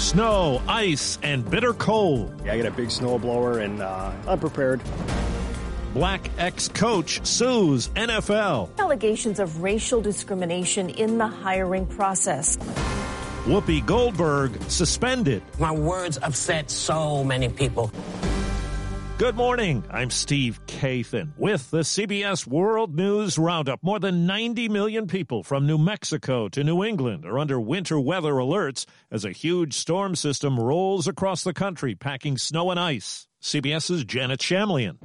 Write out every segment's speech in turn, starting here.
Snow, ice, and bitter cold. Yeah, I got a big snowblower and uh, I'm prepared. Black ex coach sues NFL. Allegations of racial discrimination in the hiring process. Whoopi Goldberg suspended. My words upset so many people. Good morning. I'm Steve Kathan with the CBS World News Roundup. More than 90 million people from New Mexico to New England are under winter weather alerts as a huge storm system rolls across the country, packing snow and ice. CBS's Janet Shamlian.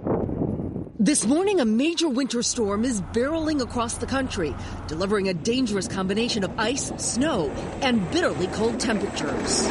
This morning, a major winter storm is barreling across the country, delivering a dangerous combination of ice, snow, and bitterly cold temperatures.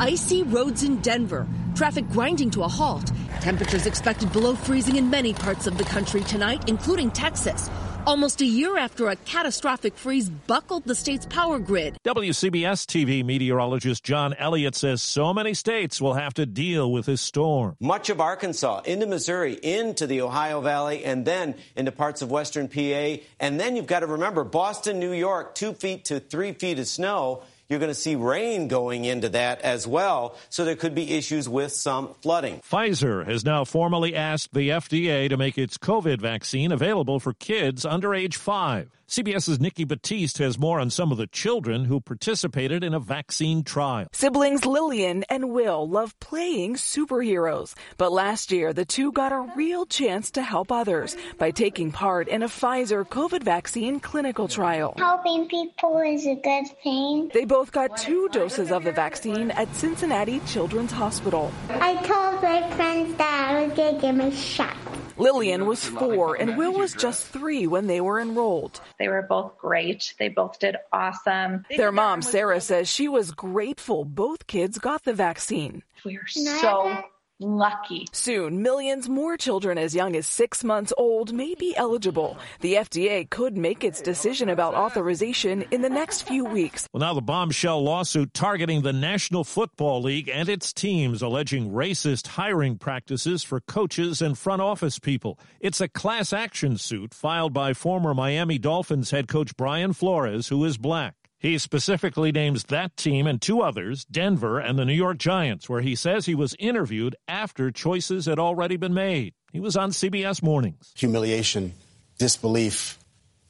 Icy roads in Denver, traffic grinding to a halt, temperatures expected below freezing in many parts of the country tonight, including Texas. Almost a year after a catastrophic freeze buckled the state's power grid. WCBS TV meteorologist John Elliott says so many states will have to deal with this storm. Much of Arkansas, into Missouri, into the Ohio Valley, and then into parts of western PA. And then you've got to remember Boston, New York, two feet to three feet of snow. You're going to see rain going into that as well. So there could be issues with some flooding. Pfizer has now formally asked the FDA to make its COVID vaccine available for kids under age five. CBS's Nikki Batiste has more on some of the children who participated in a vaccine trial. Siblings Lillian and Will love playing superheroes, but last year the two got a real chance to help others by taking part in a Pfizer COVID vaccine clinical trial. Helping people is a good thing. They both got two doses of the vaccine at Cincinnati Children's Hospital. I told my friends that I was going to give me a shot. Lillian was four and Will was just three when they were enrolled. They were both great. They both did awesome. Their mom, Sarah, says she was grateful both kids got the vaccine. We are so lucky. Soon, millions more children as young as six months old may be eligible. The FDA could make its decision about authorization in the next few weeks. Well, now the bombshell lawsuit targeting the National Football League and its teams alleging racist hiring practices for coaches and front office people. It's a class action suit filed by former Miami Dolphins head coach Brian Flores, who is black. He specifically names that team and two others, Denver and the New York Giants, where he says he was interviewed after choices had already been made. He was on CBS Mornings. Humiliation, disbelief,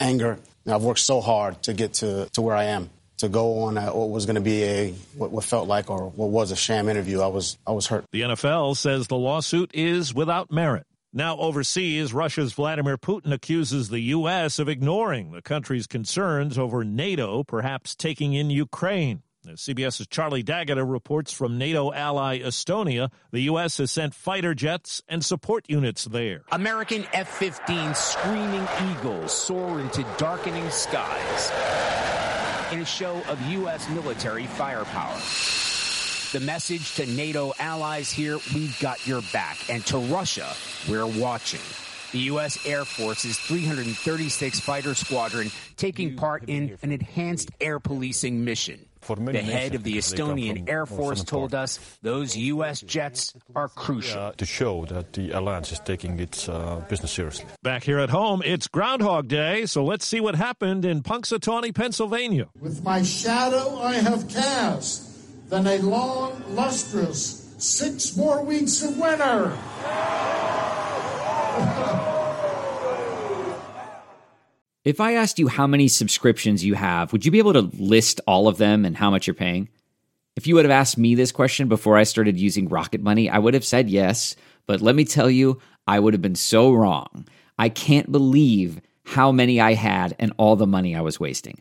anger. Now, I've worked so hard to get to, to where I am. To go on a, what was going to be a what, what felt like or what was a sham interview, I was I was hurt. The NFL says the lawsuit is without merit. Now, overseas, Russia's Vladimir Putin accuses the U.S. of ignoring the country's concerns over NATO perhaps taking in Ukraine. As CBS's Charlie D'Agata reports from NATO ally Estonia, the U.S. has sent fighter jets and support units there. American F 15 screaming eagles soar into darkening skies in a show of U.S. military firepower. The message to NATO allies here, we've got your back. And to Russia, we're watching. The U.S. Air Force's 336 Fighter Squadron taking part in an enhanced air policing mission. The head of the Estonian Air Force told us those U.S. jets are crucial. Uh, to show that the alliance is taking its uh, business seriously. Back here at home, it's Groundhog Day, so let's see what happened in Punxsutawney, Pennsylvania. With my shadow I have cast than a long, lustrous six more weeks of winter. if I asked you how many subscriptions you have, would you be able to list all of them and how much you're paying? If you would have asked me this question before I started using Rocket Money, I would have said yes. But let me tell you, I would have been so wrong. I can't believe how many I had and all the money I was wasting.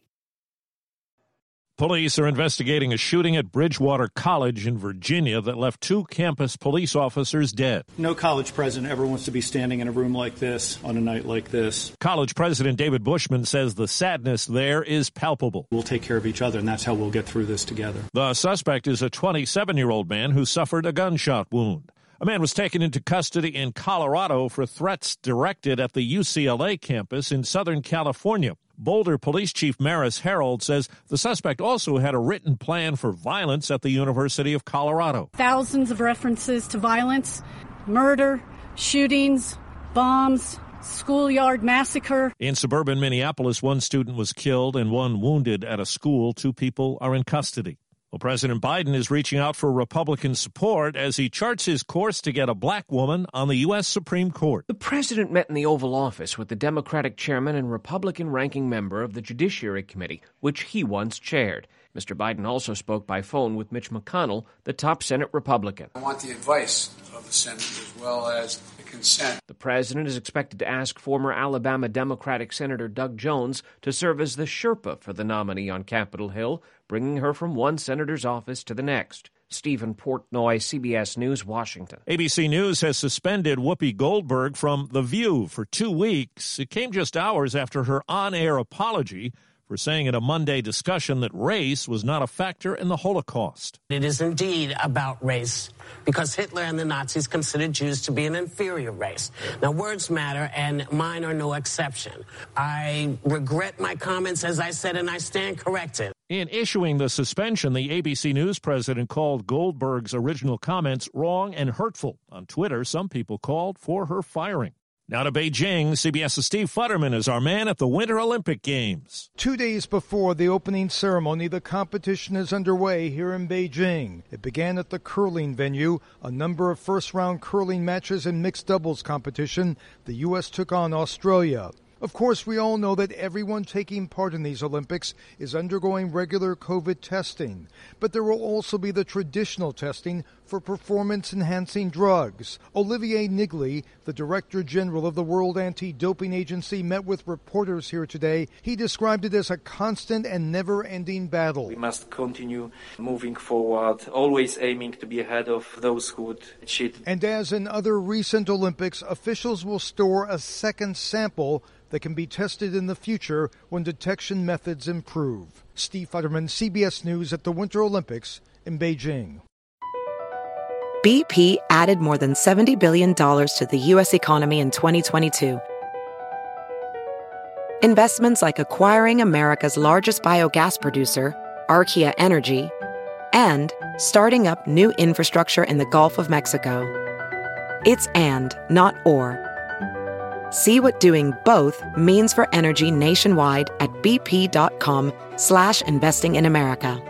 Police are investigating a shooting at Bridgewater College in Virginia that left two campus police officers dead. No college president ever wants to be standing in a room like this on a night like this. College President David Bushman says the sadness there is palpable. We'll take care of each other, and that's how we'll get through this together. The suspect is a 27 year old man who suffered a gunshot wound. A man was taken into custody in Colorado for threats directed at the UCLA campus in Southern California. Boulder Police Chief Maris Herold says the suspect also had a written plan for violence at the University of Colorado. Thousands of references to violence, murder, shootings, bombs, schoolyard massacre. In suburban Minneapolis, one student was killed and one wounded at a school. Two people are in custody. Well, President Biden is reaching out for Republican support as he charts his course to get a black woman on the U.S. Supreme Court. The president met in the Oval Office with the Democratic chairman and Republican ranking member of the Judiciary Committee, which he once chaired. Mr. Biden also spoke by phone with Mitch McConnell, the top Senate Republican. I want the advice of the Senate as well as the consent. The president is expected to ask former Alabama Democratic Senator Doug Jones to serve as the Sherpa for the nominee on Capitol Hill, bringing her from one senator's office to the next. Stephen Portnoy, CBS News, Washington. ABC News has suspended Whoopi Goldberg from The View for two weeks. It came just hours after her on air apology for saying in a Monday discussion that race was not a factor in the Holocaust. It is indeed about race because Hitler and the Nazis considered Jews to be an inferior race. Now, words matter, and mine are no exception. I regret my comments, as I said, and I stand corrected. In issuing the suspension, the ABC News president called Goldberg's original comments wrong and hurtful. On Twitter, some people called for her firing. Now to Beijing, CBS's Steve Futterman is our man at the Winter Olympic Games. Two days before the opening ceremony, the competition is underway here in Beijing. It began at the curling venue, a number of first round curling matches and mixed doubles competition. The U.S. took on Australia. Of course, we all know that everyone taking part in these Olympics is undergoing regular COVID testing, but there will also be the traditional testing for performance enhancing drugs. Olivier Niggli, the Director General of the World Anti Doping Agency, met with reporters here today. He described it as a constant and never ending battle. We must continue moving forward, always aiming to be ahead of those who would cheat. And as in other recent Olympics, officials will store a second sample that can be tested in the future when detection methods improve. Steve Futterman, CBS News at the Winter Olympics in Beijing. BP added more than $70 billion to the U.S. economy in 2022. Investments like acquiring America's largest biogas producer, Archaea Energy, and starting up new infrastructure in the Gulf of Mexico. It's and, not or. See what doing both means for energy nationwide at bp.com slash investing in America.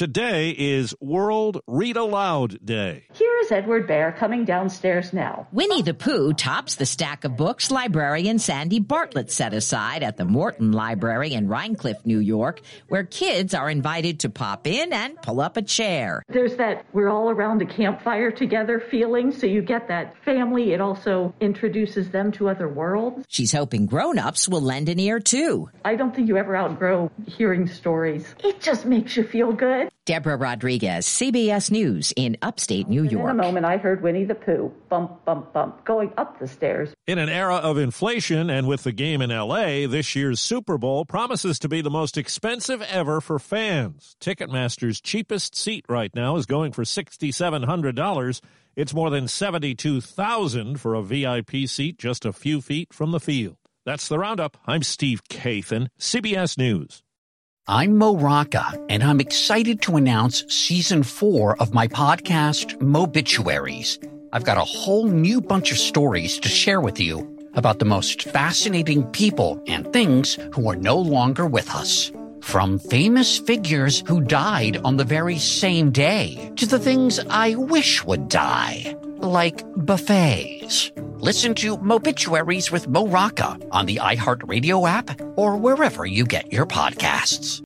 Today is World Read Aloud Day. Here is Edward Bear coming downstairs now. Winnie the Pooh tops the stack of books librarian Sandy Bartlett set aside at the Morton Library in Rhinecliff, New York, where kids are invited to pop in and pull up a chair. There's that we're all around a campfire together feeling, so you get that family. It also introduces them to other worlds. She's hoping grown-ups will lend an ear too. I don't think you ever outgrow hearing stories. It just makes you feel good. Deborah Rodriguez, CBS News in upstate New York. In a moment, I heard Winnie the Pooh bump, bump, bump going up the stairs. In an era of inflation and with the game in LA, this year's Super Bowl promises to be the most expensive ever for fans. Ticketmaster's cheapest seat right now is going for $6,700. It's more than 72,000 for a VIP seat just a few feet from the field. That's the roundup. I'm Steve Kathan, CBS News. I'm Mo Rocca, and I'm excited to announce season four of my podcast, Mobituaries. I've got a whole new bunch of stories to share with you about the most fascinating people and things who are no longer with us. From famous figures who died on the very same day to the things I wish would die, like buffets. Listen to Mobituaries with Mo Rocca on the iHeartRadio app or wherever you get your podcasts.